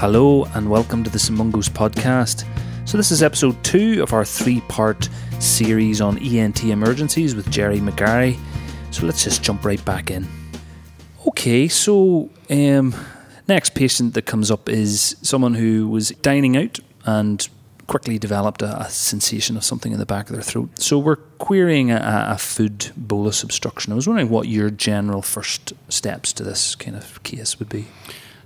Hello and welcome to the Simungos podcast. So, this is episode two of our three part series on ENT emergencies with Gerry McGarry. So, let's just jump right back in. Okay, so um, next patient that comes up is someone who was dining out and quickly developed a, a, sensation of something in the back of their throat. So we're querying a, a, food bolus obstruction. I was wondering what your general first steps to this kind of case would be.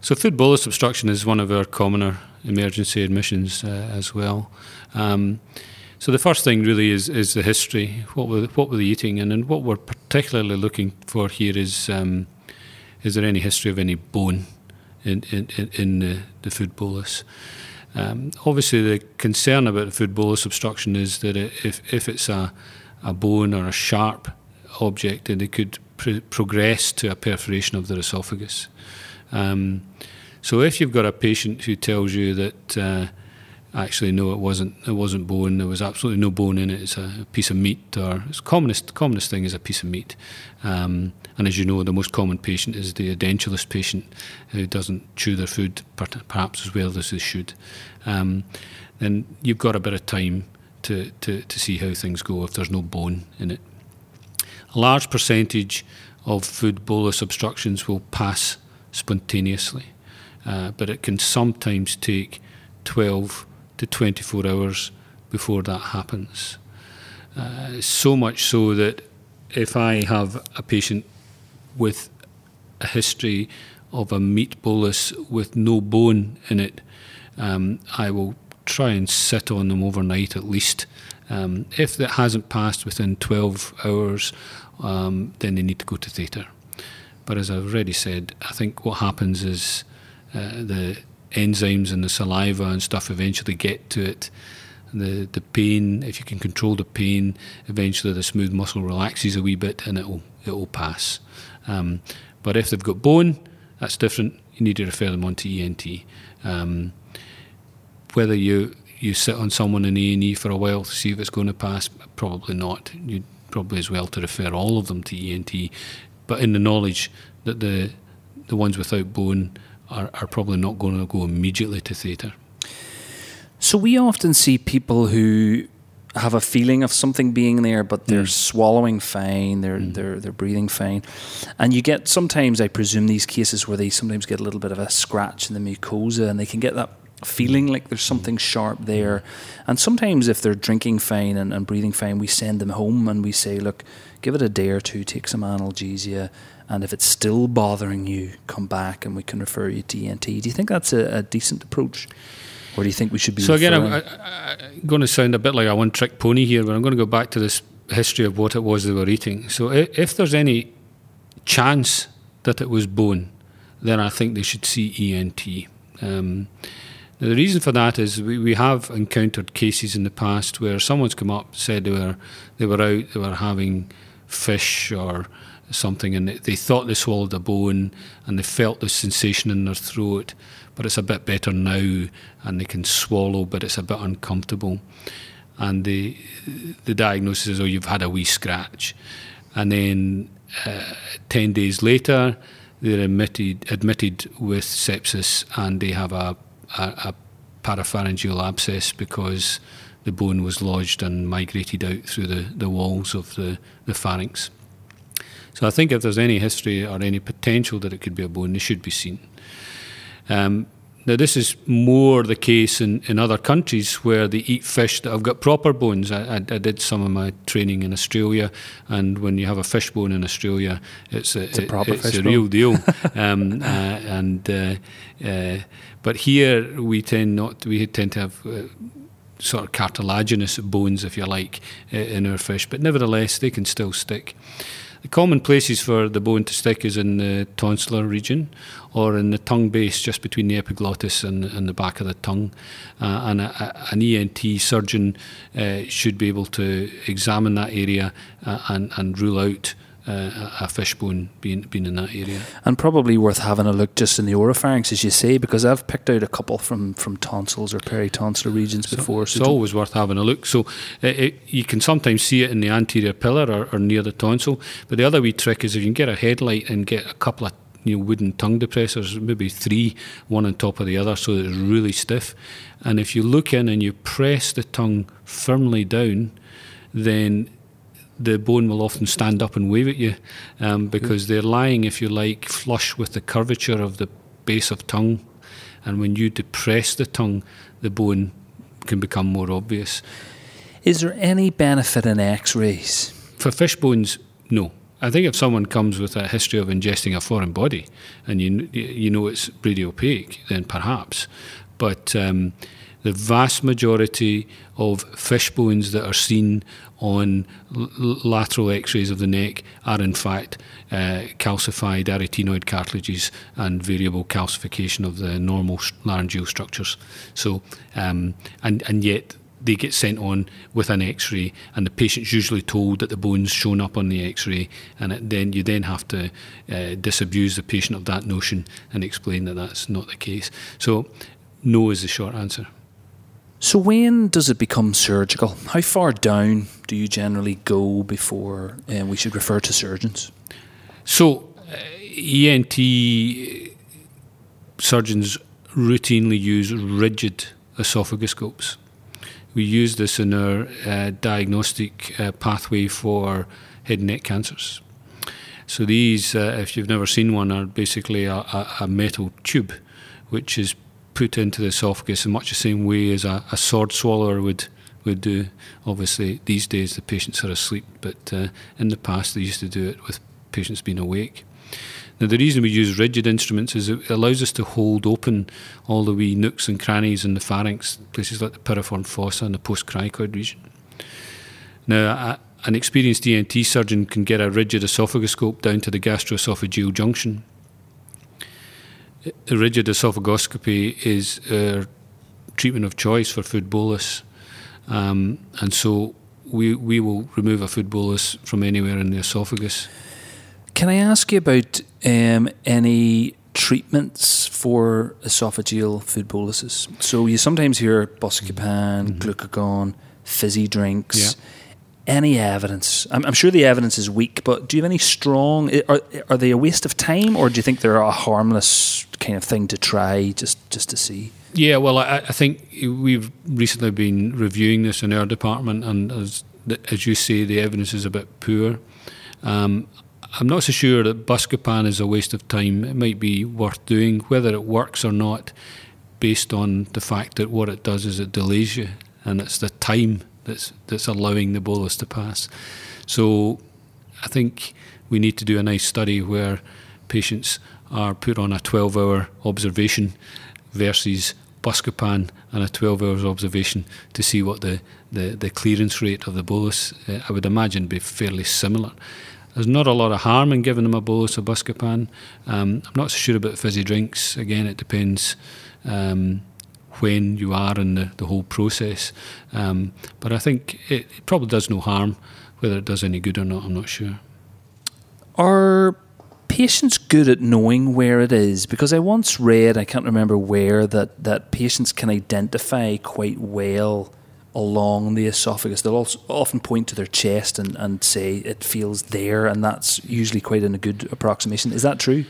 So food bolus obstruction is one of our commoner emergency admissions uh, as well. Um, so the first thing really is, is the history. What were what were they eating, and, and what we're particularly looking for here is um, is there any history of any bone in in, in the, the food bolus? Um, obviously, the concern about the food bolus obstruction is that if if it's a a bone or a sharp object, then it could pr- progress to a perforation of the esophagus. Um, so if you've got a patient who tells you that uh, actually no, it wasn't it wasn't bone, there was absolutely no bone in it, it's a piece of meat, or it's commonest commonest thing is a piece of meat. Um, and as you know, the most common patient is the edentulous patient who doesn't chew their food perhaps as well as they should. Um, then you've got a bit of time to, to, to see how things go if there's no bone in it. A large percentage of food bolus obstructions will pass spontaneously, uh, but it can sometimes take 12 to 24 hours before that happens. Uh, so much so that if I have a patient with a history of a meat bolus with no bone in it, um, I will try and sit on them overnight at least. Um, if that hasn't passed within 12 hours, um, then they need to go to theatre. But as I've already said, I think what happens is uh, the enzymes and the saliva and stuff eventually get to it. The the pain, if you can control the pain, eventually the smooth muscle relaxes a wee bit and it will it will pass. Um, but if they've got bone, that's different. You need to refer them on to ENT. Um, whether you you sit on someone in A and E for a while to see if it's going to pass, probably not. You'd probably as well to refer all of them to ENT but in the knowledge that the the ones without bone are, are probably not going to go immediately to theatre. So we often see people who have a feeling of something being there, but they're mm. swallowing fine, they're mm. they're they're breathing fine, and you get sometimes I presume these cases where they sometimes get a little bit of a scratch in the mucosa, and they can get that feeling like there's something sharp there, and sometimes if they're drinking fine and, and breathing fine, we send them home and we say, look, give it a day or two, take some analgesia, and if it's still bothering you, come back and we can refer you to ENT. Do you think that's a, a decent approach? Or do you think we should be? So again, I'm, I'm, going to sound a bit like a one-trick pony here, but I'm going to go back to this history of what it was they were eating. So if there's any chance that it was bone, then I think they should see ENT. Um, the reason for that is we, we have encountered cases in the past where someone's come up said they were they were out they were having fish or something, and they thought they swallowed a bone and they felt the sensation in their throat, but it's a bit better now, and they can swallow, but it's a bit uncomfortable. And the the diagnosis is, oh, you've had a wee scratch, and then uh, ten days later, they're admitted admitted with sepsis, and they have a, a, a parapharyngeal abscess because the bone was lodged and migrated out through the, the walls of the, the pharynx. So I think if there's any history or any potential that it could be a bone, it should be seen. Um, now, this is more the case in, in other countries where they eat fish that have got proper bones. I, I, I did some of my training in Australia, and when you have a fish bone in Australia, it's a, it's a, proper it's a real deal. um, uh, and uh, uh, but here we tend not we tend to have uh, sort of cartilaginous bones, if you like, in our fish, but nevertheless, they can still stick. The common places for the bone to stick is in the tonsillar region or in the tongue base just between the epiglottis and, and the back of the tongue. Uh, and a, a, an ENT surgeon uh, should be able to examine that area uh, and, and rule out uh, a fishbone being being in that area. And probably worth having a look just in the oropharynx, as you say, because I've picked out a couple from, from tonsils or peritonsillar regions so before. So it's always worth having a look. So it, it, you can sometimes see it in the anterior pillar or, or, near the tonsil. But the other wee trick is if you can get a headlight and get a couple of you know, wooden tongue depressors, maybe three, one on top of the other, so it's really stiff. And if you look in and you press the tongue firmly down, then the bone will often stand up and wave at you um, because they're lying, if you like, flush with the curvature of the base of tongue. And when you depress the tongue, the bone can become more obvious. Is there any benefit in x rays? For fish bones, no. I think if someone comes with a history of ingesting a foreign body and you, you know it's really opaque, then perhaps. But um, the vast majority of fish bones that are seen on l- lateral x-rays of the neck are in fact uh, calcified arytenoid cartilages and variable calcification of the normal laryngeal structures. So, um, and, and yet they get sent on with an X-ray, and the patient's usually told that the bone's shown up on the X-ray, and it, then you then have to uh, disabuse the patient of that notion and explain that that's not the case. So, no is the short answer. So, when does it become surgical? How far down do you generally go before uh, we should refer to surgeons? So, uh, ENT surgeons routinely use rigid esophagoscopes. We use this in our uh, diagnostic uh, pathway for head and neck cancers. So, these, if you've never seen one, are basically a, a, a metal tube which is put into the esophagus in much the same way as a, a sword swallower would would do. Obviously, these days the patients are asleep, but uh, in the past they used to do it with patients being awake. Now, the reason we use rigid instruments is it allows us to hold open all the wee nooks and crannies in the pharynx, places like the piriform fossa and the postcricoid region. Now, an experienced ENT surgeon can get a rigid esophagoscope down to the gastroesophageal junction rigid esophagoscopy is a treatment of choice for food bolus. Um, and so we, we will remove a food bolus from anywhere in the esophagus. Can I ask you about um, any treatments for esophageal food boluses? So you sometimes hear buscopan, mm-hmm. glucagon, fizzy drinks. Yeah any evidence? I'm, I'm, sure the evidence is weak, but do you have any strong? Are, are they a waste of time, or do you think they're a harmless kind of thing to try just just to see? Yeah, well, I, I think we've recently been reviewing this in our department, and as as you say, the evidence is a bit poor. Um, I'm not so sure that Buscopan is a waste of time. It might be worth doing, whether it works or not, based on the fact that what it does is it delays you, and it's the time that's that's allowing the bolus to pass. So I think we need to do a nice study where patients are put on a 12 hour observation versus Buscopan and a 12 hours observation to see what the, the, the clearance rate of the bolus, uh, I would imagine, be fairly similar. There's not a lot of harm in giving them a bolus of Buscopan. Um, I'm not so sure about fizzy drinks. Again, it depends. Um, when you are in the, the whole process. Um, but I think it, it, probably does no harm. Whether it does any good or not, I'm not sure. Are patients good at knowing where it is? Because I once read, I can't remember where, that, that patients can identify quite well along the esophagus. They'll often point to their chest and, and say it feels there, and that's usually quite in a good approximation. Is that true?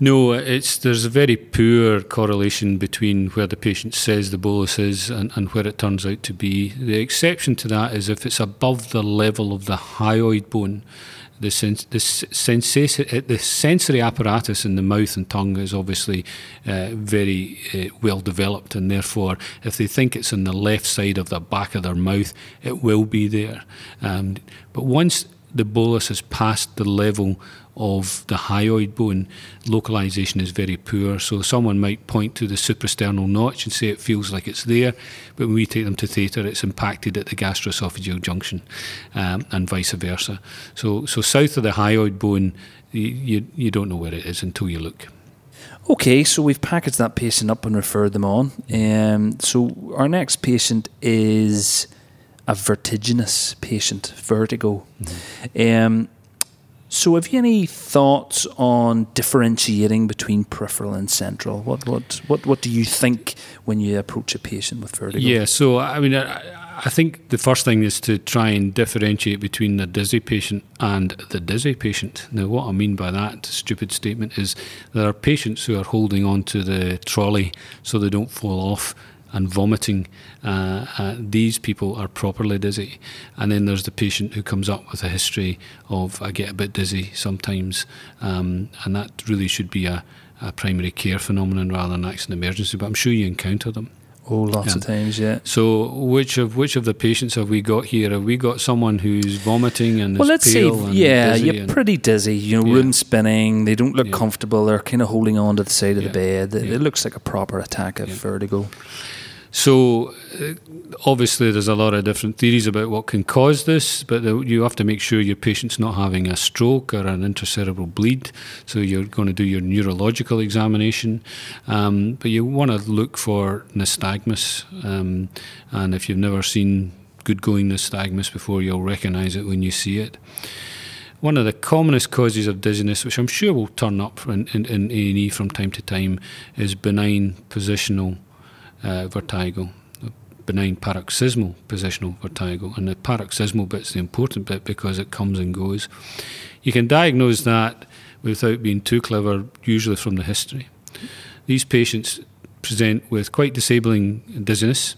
No, it's there's a very poor correlation between where the patient says the bolus is and, and where it turns out to be. The exception to that is if it's above the level of the hyoid bone. The, sens- the, sensasi- the sensory apparatus in the mouth and tongue is obviously uh, very uh, well developed, and therefore, if they think it's on the left side of the back of their mouth, it will be there. Um, but once the bolus has passed the level of the hyoid bone, localization is very poor. So someone might point to the suprasternal notch and say it feels like it's there, but when we take them to theatre, it's impacted at the gastroesophageal junction, um, and vice versa. So, so south of the hyoid bone, you, you, don't know where it is until you look. Okay, so we've packaged that patient up and referred them on. Um, so our next patient is a vertiginous patient, vertigo. Mm-hmm. Um, so, have you any thoughts on differentiating between peripheral and central? What what what what do you think when you approach a patient with vertigo? Yeah, so I mean, I, I think the first thing is to try and differentiate between the dizzy patient and the dizzy patient. Now, what I mean by that stupid statement is there are patients who are holding on to the trolley so they don't fall off and vomiting, uh, uh, these people are properly dizzy. And then there's the patient who comes up with a history of I get a bit dizzy sometimes, um, and that really should be a, a, primary care phenomenon rather than an accident emergency. But I'm sure you encounter them. Oh, lots yeah. of times, yeah. So, which of which of the patients have we got here? Have we got someone who's vomiting and well, let's say, yeah, you're pretty dizzy. You know, yeah. room spinning. They don't look yeah. comfortable. They're kind of holding on to the side of the bed. It, it, looks like a proper attack of vertigo. So, uh, obviously, there's a lot of different theories about what can cause this, but you have to make sure your patient's not having a stroke or an intracerebral bleed. So, you're going to do your neurological examination, um, but you want to look for nystagmus. Um, and if you've never seen good going nystagmus before, you'll recognize it when you see it. One of the commonest causes of dizziness, which I'm sure will turn up in, in, in A&E from time to time, is benign positional uh, vertigo, benign paroxysmal positional vertigo. And the paroxysmal bit's the important bit because it comes and goes. You can diagnose that without being too clever, usually from the history. These patients present with quite disabling dizziness,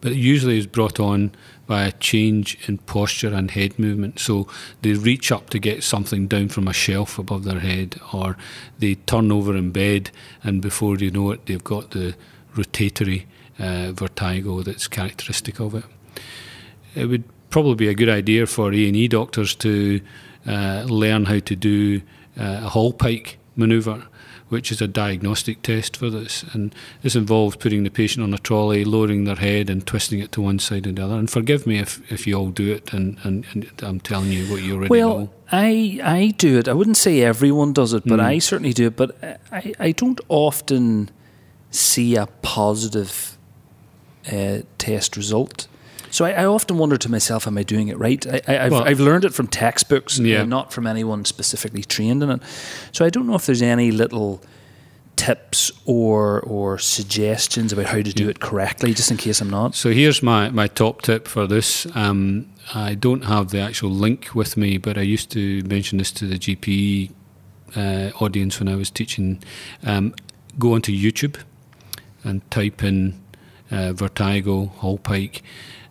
but it usually is brought on by a change in posture and head movement. So they reach up to get something down from a shelf above their head, or they turn over in bed, and before you know it, they've got the rotatory uh, vertigo that's characteristic of it. It would probably be a good idea for A&E doctors to uh, learn how to do uh, a Hallpike manoeuvre, which is a diagnostic test for this. And this involves putting the patient on a trolley, lowering their head and twisting it to one side and the other. And forgive me if, if you all do it and, and, and I'm telling you what you already well, know. I, I do it. I wouldn't say everyone does it, but mm. I certainly do it. But I, I don't often see a positive uh, test result. So I, I, often wonder to myself, am I doing it right? I, have well, learned it from textbooks, yeah. not from anyone specifically trained in it. So I don't know if there's any little tips or or suggestions about how to do it correctly, just in case I'm not. So here's my, my top tip for this. Um, I don't have the actual link with me, but I used to mention this to the GP uh, audience when I was teaching. Um, go onto YouTube and type in uh, Vertigo, Hallpike.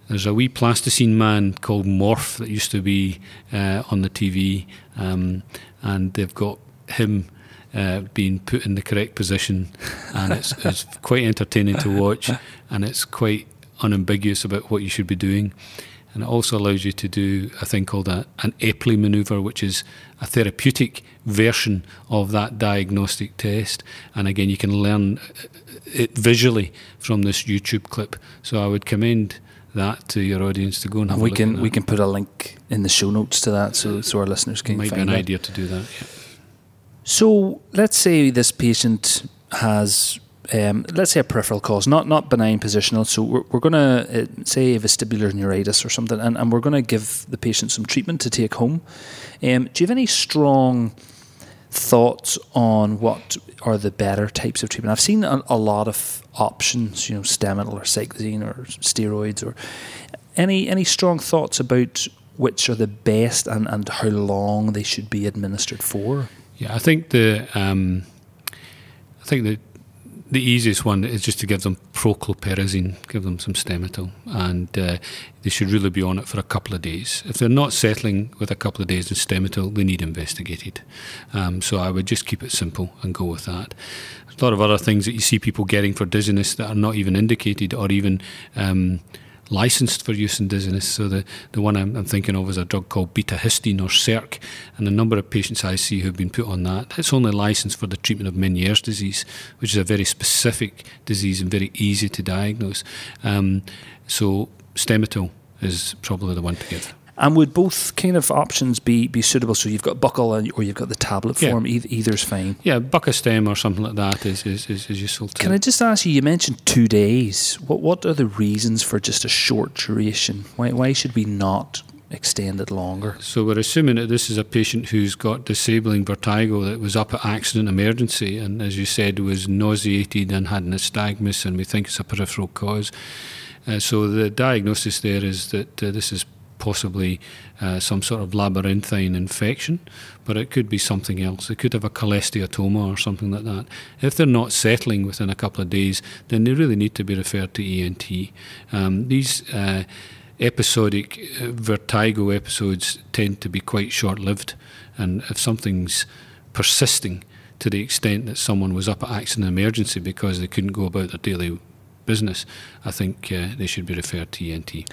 There's a wee plasticine man called Morph that used to be uh, on the TV, um, and they've got him uh, being put in the correct position, and it's, it's quite entertaining to watch, and it's quite unambiguous about what you should be doing. And it also allows you to do a thing called a, an Epley maneuver, which is a therapeutic version of that diagnostic test. And again, you can learn it visually from this YouTube clip. So I would commend that to your audience to go and have and we a can we can put a link in the show notes to that so so our listeners can might find be an idea to do that yeah. so let's say this patient has um, let's say a peripheral cause, not not benign positional. So we're, we're going to uh, say vestibular neuritis or something, and, and we're going to give the patient some treatment to take home. Um, do you have any strong thoughts on what are the better types of treatment? I've seen a, a lot of options, you know, Stemetil or cyclizine or steroids, or any any strong thoughts about which are the best and, and how long they should be administered for? Yeah, I think the um, I think the the easiest one is just to give them prochlorperazine, give them some Stemetil, and uh, they should really be on it for a couple of days. If they're not settling with a couple of days of Stemetil, they need investigated. Um, so I would just keep it simple and go with that. There's a lot of other things that you see people getting for dizziness that are not even indicated or even um, licensed for use in dizziness. So the, the one I'm, I'm, thinking of is a drug called betahistine or Serc, and the number of patients I see who've been put on that, it's only licensed for the treatment of Meniere's disease, which is a very specific disease and very easy to diagnose. Um, so Stemetil is probably the one to give. And would both kind of options be, be suitable? So you've got buccal or you've got the tablet form. Yeah. either's fine. Yeah, Buccastem or something like that is, is, is, is useful too. Can I just ask you? You mentioned two days. What what are the reasons for just a short duration? Why why should we not extend it longer? So we're assuming that this is a patient who's got disabling vertigo that was up at accident emergency, and as you said, was nauseated and had nystagmus, and we think it's a peripheral cause. Uh, so the diagnosis there is that uh, this is possibly uh, some sort of labyrinthine infection, but it could be something else. It could have a cholesteatoma or something like that. If they're not settling within a couple of days, then they really need to be referred to ENT. Um, these uh, episodic uh, vertigo episodes tend to be quite short lived, and if something's persisting to the extent that someone was up at accident emergency because they couldn't go about their daily business, I think uh, they should be referred to ENT.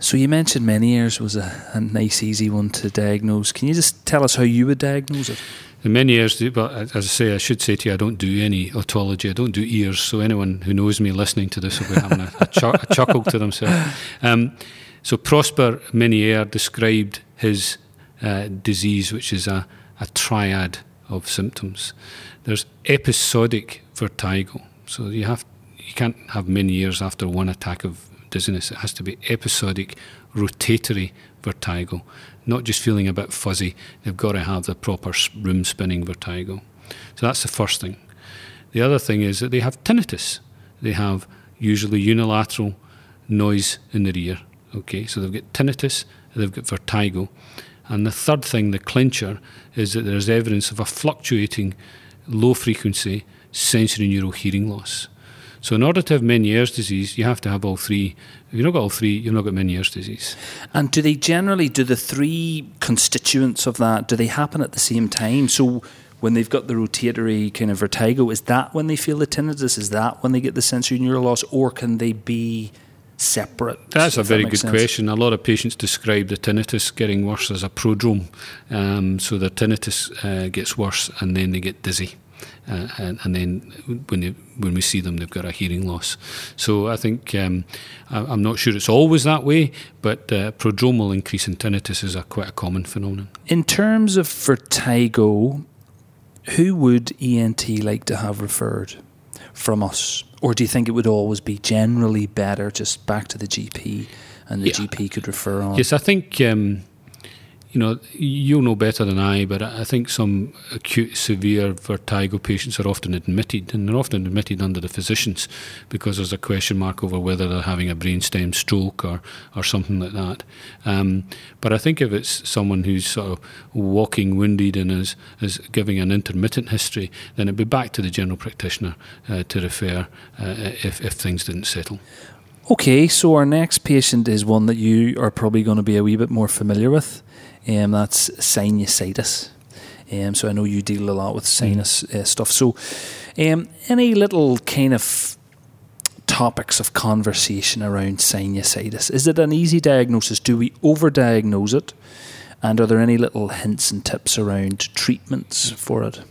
So you mentioned Meniere's was a, a, nice, easy one to diagnose. Can you just tell us how you would diagnose it? Meniere's, but as I say, I should say to you, I don't do any otology. I don't do ears. So anyone who knows me listening to this will be having a, a, a chuckle to themselves. Um, so Prosper Meniere described his uh, disease, which is a, a triad of symptoms. There's episodic vertigo. So you have you can't have Meniere's after one attack of dizziness. It has to be episodic, rotatory vertigo, not just feeling a bit fuzzy. They've got to have the proper room spinning vertigo. So that's the first thing. The other thing is that they have tinnitus. They have usually unilateral noise in their ear. Okay, so they've got tinnitus, they've got vertigo. And the third thing, the clincher, is that there's evidence of a fluctuating low frequency sensory neural hearing loss. So, in order to have Meniere's disease, you have to have all three. If you've not got all three, you've not got Meniere's disease. And do they generally, do the three constituents of that, do they happen at the same time? So, when they've got the rotatory kind of vertigo, is that when they feel the tinnitus? Is that when they get the sensory neural loss? Or can they be separate? That's a very that good sense? question. A lot of patients describe the tinnitus getting worse as a prodrome. Um, so the tinnitus uh, gets worse and then they get dizzy. Uh, and, and, then when they, when we see them, they've got a hearing loss. So I think um, I, am not sure it's always that way, but uh, prodromal increase in tinnitus is a quite a common phenomenon. In terms of vertigo, who would ENT like to have referred from us, or do you think it would always be generally better just back to the GP and the yeah. GP could refer on? Yes, I think. Um, you know, you'll know better than I, but I think some acute, severe vertigo patients are often admitted, and they're often admitted under the physicians because there's a question mark over whether they're having a brainstem stroke or, or something like that. Um, but I think if it's someone who's sort of walking wounded and is, is giving an intermittent history, then it'd be back to the general practitioner uh, to refer uh, if, if things didn't settle. Okay, so our next patient is one that you are probably going to be a wee bit more familiar with. Um, that's sinusitis. Um, so I know you deal a lot with sinus uh, stuff. So, um, any little kind of topics of conversation around sinusitis? Is it an easy diagnosis? Do we overdiagnose it? And are there any little hints and tips around treatments for it?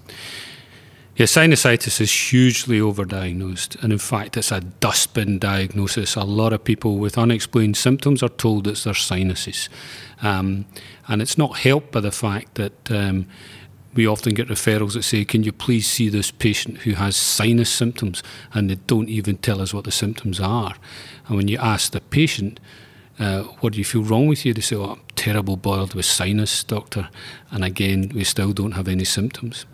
Yeah, sinusitis is hugely overdiagnosed, and in fact, it's a dustbin diagnosis. A lot of people with unexplained symptoms are told it's their sinuses. Um, and it's not helped by the fact that um, we often get referrals that say, Can you please see this patient who has sinus symptoms? And they don't even tell us what the symptoms are. And when you ask the patient, uh, what do you feel wrong with you? They say, oh, I'm terrible boiled with sinus, doctor. And again, we still don't have any symptoms.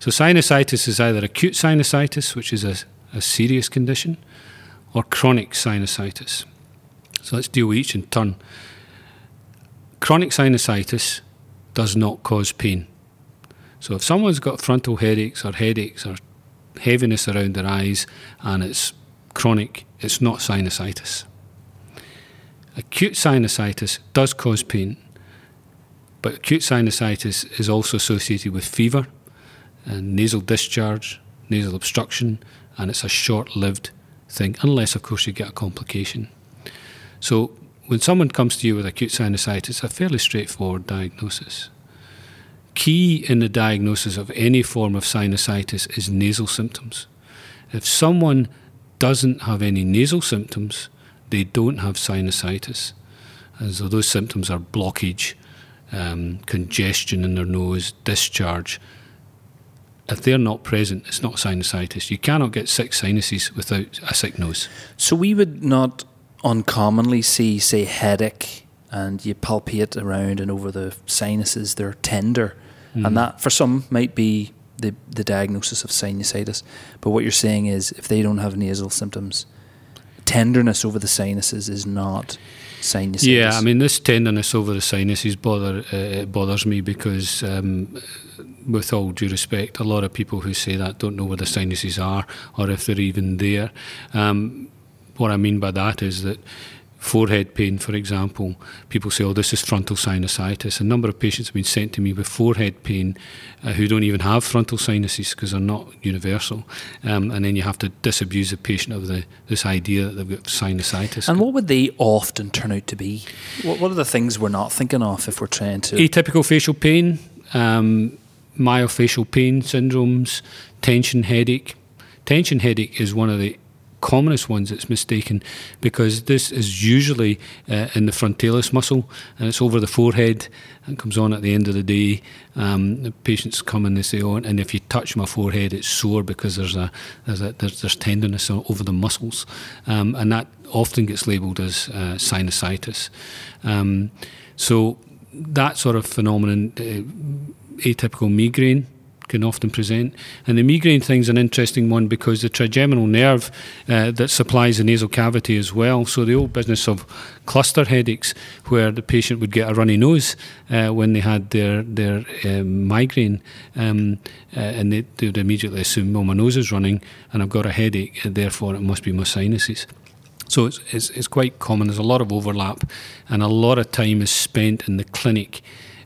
So sinusitis is either acute sinusitis, which is a, a serious condition, or chronic sinusitis. So let's deal with each in turn. Chronic sinusitis does not cause pain. So if someone's got frontal headaches or headaches or heaviness around their eyes and it's chronic, it's not sinusitis. Acute sinusitis does cause pain, but acute sinusitis is also associated with fever and nasal discharge, nasal obstruction, and it's a short lived thing, unless, of course, you get a complication. So, when someone comes to you with acute sinusitis, it's a fairly straightforward diagnosis. Key in the diagnosis of any form of sinusitis is nasal symptoms. If someone doesn't have any nasal symptoms, they don't have sinusitis. And so those symptoms are blockage, um, congestion in their nose, discharge, if they're not present, it's not sinusitis. You cannot get sick sinuses without a sick nose. So we would not uncommonly see, say, headache, and you palpate around and over the sinuses, they're tender, mm. and that for some might be the the diagnosis of sinusitis. But what you're saying is, if they don't have nasal symptoms, tenderness over the sinuses is not sinusitis. Yeah, I mean this tenderness over the sinuses bother uh, it bothers me because, um, with all due respect, a lot of people who say that don't know where the sinuses are or if they're even there. Um, what I mean by that is that forehead pain, for example, people say, oh, this is frontal sinusitis. A number of patients have been sent to me with forehead pain uh, who don't even have frontal sinuses because they're not universal. Um, and then you have to disabuse the patient of the, this idea that they've got sinusitis. And what would they often turn out to be? What, what are the things we're not thinking of if we're trying to. Atypical facial pain, um, myofascial pain syndromes, tension headache. Tension headache is one of the commonest ones that's mistaken because this is usually uh, in the frontalis muscle and it's over the forehead and comes on at the end of the day. Um, the patients come and they say, "Oh, and if you touch my forehead, it's sore because there's a there's, a, there's, there's tenderness over the muscles," um, and that often gets labelled as uh, sinusitis. Um, so that sort of phenomenon, uh, atypical migraine can often present. And the migraine thing is an interesting one because the trigeminal nerve uh, that supplies the nasal cavity as well. So the old business of cluster headaches, where the patient would get a runny nose uh, when they had their their um, migraine, um, uh, and they, they, would immediately assume, "Well, my nose is running, and I've got a headache, and therefore it must be my sinuses." So it's, it's, it's quite common. There's a lot of overlap, and a lot of time is spent in the clinic.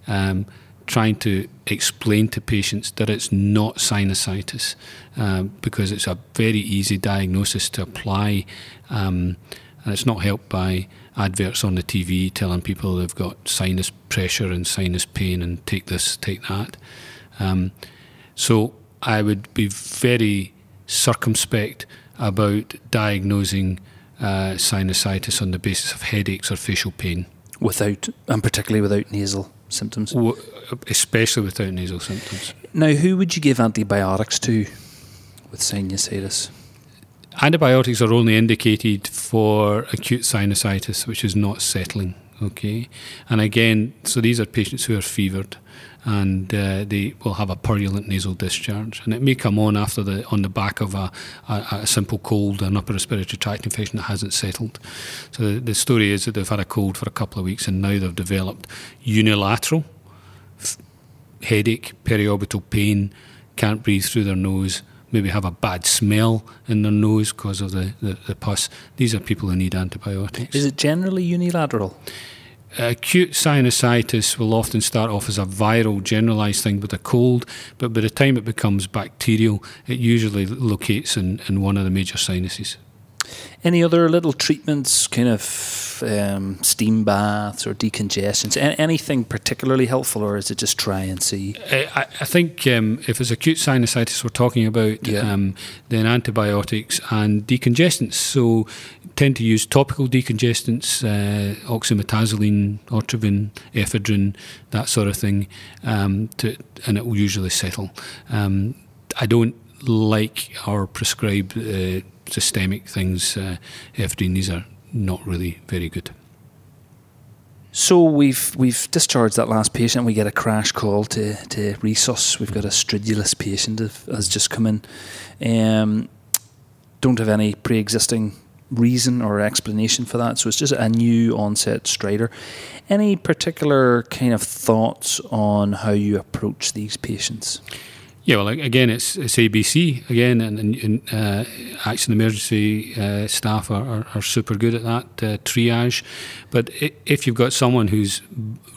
Um, trying to explain to patients that it's not sinusitis uh, because it's a very easy diagnosis to apply um, and it's not helped by adverts on the TV telling people they've got sinus pressure and sinus pain and take this, take that. Um, so I would be very circumspect about diagnosing uh, sinusitis on the basis of headaches or facial pain. Without, and particularly without nasal symptoms? especially without nasal symptoms. Now, who would you give antibiotics to with sinusitis? Antibiotics are only indicated for acute sinusitis, which is not settling. Okay, and again, so these are patients who are fevered, and uh, they will have a purulent nasal discharge, and it may come on after the on the back of a, a, a simple cold, an upper respiratory tract infection that hasn't settled. So the, the story is that they've had a cold for a couple of weeks, and now they've developed unilateral f- headache, periorbital pain, can't breathe through their nose, maybe have a bad smell in their nose because of the, the, the, pus. These are people who need antibiotics. Is it generally unilateral? Acute sinusitis will often start off as a viral, generalized thing with a cold, but by the time it becomes bacterial, it usually locates in, in one of the major sinuses. Any other little treatments, kind of um, steam baths or decongestants? anything particularly helpful, or is it just try and see? I, I think um, if it's acute sinusitis we're talking about, yeah. um, then antibiotics and decongestants. So tend to use topical decongestants, uh, oxymetazoline, Otrivin, ephedrine, that sort of thing, um, to, and it will usually settle. Um, I don't like or prescribe uh, systemic things, uh, these are not really very good. So we've we've discharged that last patient. We get a crash call to to resus. We've got a stridulous patient has just come in. Um, don't have any pre-existing reason or explanation for that. So it's just a new onset stridor. Any particular kind of thoughts on how you approach these patients? Yeah, well, again, it's, it's ABC again, and, and uh, action emergency uh, staff are, are, are, super good at that uh, triage. But if you've got someone who's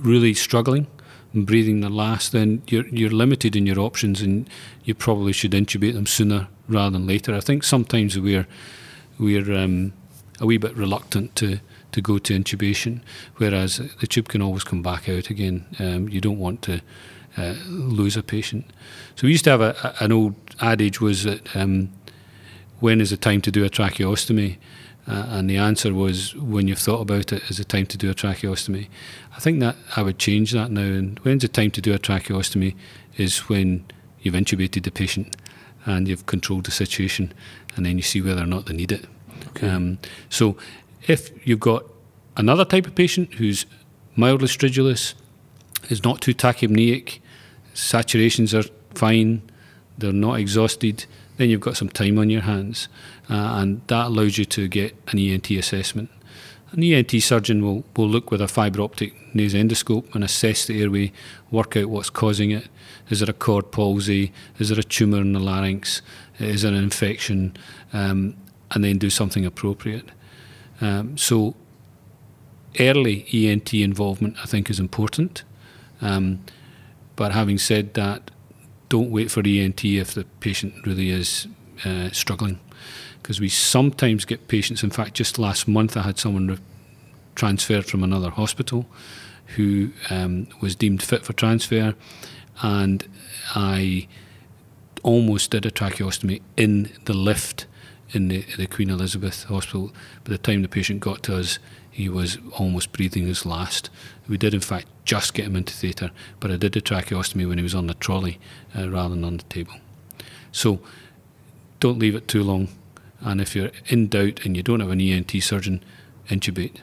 really struggling and breathing their last, then you're you're limited in your options, and you probably should intubate them sooner rather than later. I think sometimes we're we're um, a wee bit reluctant to to go to intubation, whereas the tube can always come back out again. Um, you don't want to uh, lose a patient. So we used to have a, a, an old adage was that um, when is the time to do a tracheostomy? Uh, and the answer was when you've thought about it is the time to do a tracheostomy. I think that I would change that now. And when's the time to do a tracheostomy is when you've intubated the patient and you've controlled the situation, and then you see whether or not they need it. Okay. Um, so if you've got another type of patient who's mildly stridulous, is not too tachypneic, saturations are fine, they're not exhausted, then you've got some time on your hands, uh, and that allows you to get an ENT assessment. An ENT surgeon will, will look with a fibre optic nasendoscope and assess the airway, work out what's causing it. Is there a cord palsy? Is there a tumour in the larynx? Is there an infection? Um, and then do something appropriate. Um, so, early ENT involvement, I think, is important. Um, but having said that, don't wait for ENT if the patient really is uh, struggling. Because we sometimes get patients, in fact, just last month I had someone re- transferred from another hospital who um, was deemed fit for transfer, and I almost did a tracheostomy in the lift in the, the Queen Elizabeth Hospital. By the time the patient got to us, he was almost breathing his last. We did, in fact, just get him into theatre, but I did the tracheostomy when he was on the trolley uh, rather than on the table. So don't leave it too long. And if you're in doubt and you don't have an ENT surgeon, intubate.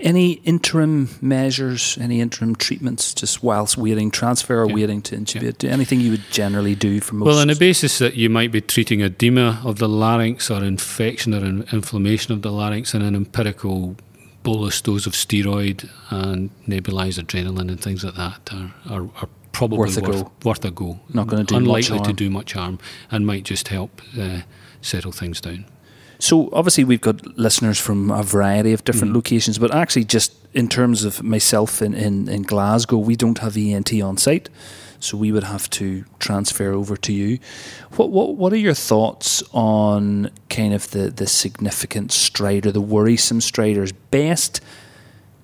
Any interim measures, any interim treatments, just whilst waiting transfer or yeah. waiting to intubate? Yeah. Anything you would generally do for most? Well, on the basis that you might be treating edema of the larynx or infection or in inflammation of the larynx and an empirical bolus dose of steroid and nebulized adrenaline and things like that are, are, are probably worth a, worth, go. worth a go. Not going to do Unlikely to do much harm and might just help uh, settle things down. So obviously we've got listeners from a variety of different mm. locations, but actually just in terms of myself in, in, in Glasgow, we don't have ENT on site. So we would have to transfer over to you. What what what are your thoughts on kind of the, the significant stridor or the worrisome stridors? Best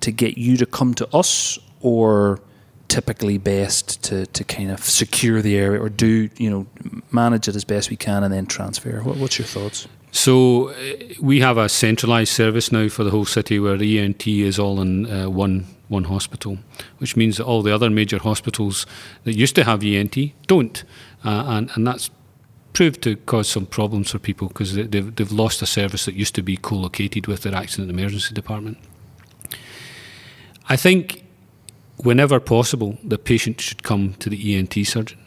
to get you to come to us or typically best to, to kind of secure the area or do, you know, manage it as best we can and then transfer? What, what's your thoughts? So uh, we have a centralised service now for the whole city where the ENT is all in uh, one one hospital, which means that all the other major hospitals that used to have ENT don't, uh, and and that's proved to cause some problems for people because they've they've lost a service that used to be co-located with their accident emergency department. I think whenever possible, the patient should come to the ENT surgeon.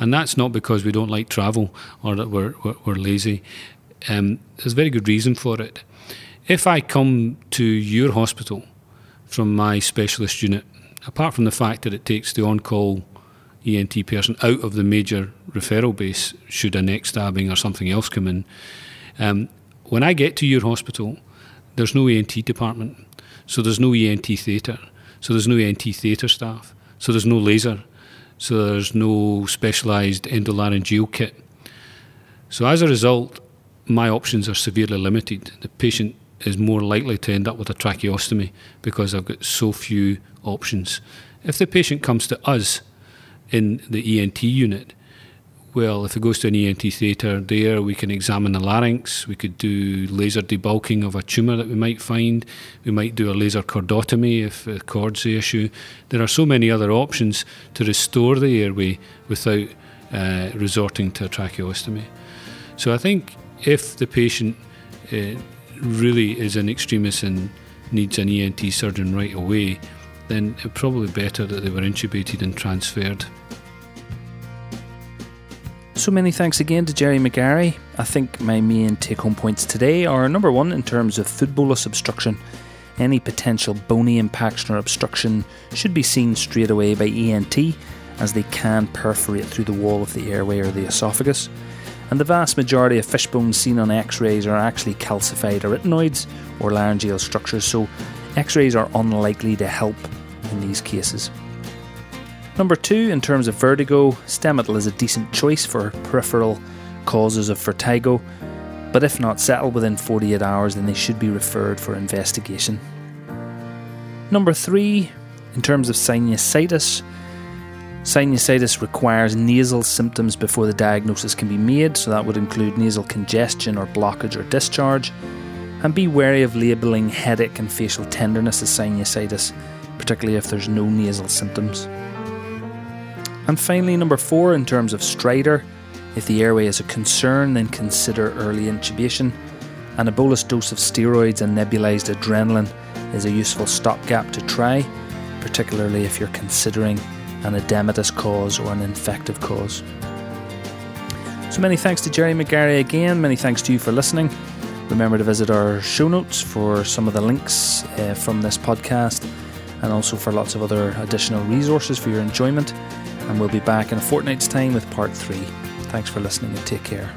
And that's not because we don't like travel or that we're, we're, we're lazy. Um, there's a very good reason for it. If I come to your hospital from my specialist unit, apart from the fact that it takes the on call ENT person out of the major referral base should a neck stabbing or something else come in, um, when I get to your hospital, there's no ENT department, so there's no ENT theatre, so there's no ENT theatre staff, so there's no laser, so there's no specialised endolaryngeal kit. So as a result, my options are severely limited. The patient is more likely to end up with a tracheostomy because I've got so few options. If the patient comes to us in the ENT unit, well, if it goes to an ENT theatre there, we can examine the larynx, we could do laser debulking of a tumour that we might find, we might do a laser cordotomy if the cord's the issue. There are so many other options to restore the airway without uh, resorting to a tracheostomy. So I think if the patient uh, really is in extremis and needs an ENT surgeon right away, then it's probably better that they were intubated and transferred. So many thanks again to Gerry McGarry. I think my main take home points today are number one, in terms of food bolus obstruction, any potential bony impaction or obstruction should be seen straight away by ENT as they can perforate through the wall of the airway or the esophagus and the vast majority of fish bones seen on x rays are actually calcified arytenoids or laryngeal structures, so x rays are unlikely to help in these cases. Number two, in terms of vertigo, Stemetil is a decent choice for peripheral causes of vertigo, but if not settled within 48 hours, then they should be referred for investigation. Number three, in terms of sinusitis, Sinusitis requires nasal symptoms before the diagnosis can be made, so that would include nasal congestion or blockage or discharge. And be wary of labelling headache and facial tenderness as sinusitis, particularly if there's no nasal symptoms. And finally, number four, in terms of stridor, if the airway is a concern, then consider early intubation. And a bolus dose of steroids and nebulized adrenaline is a useful stopgap to try, particularly if you're considering an edematous cause or an infective cause. So many thanks to Gerry McGarry again. Many thanks to you for listening. Remember to visit our show notes for some of the links uh, from this podcast and also for lots of other additional resources for your enjoyment. And we'll be back in a fortnight's time with part three. Thanks for listening and take care.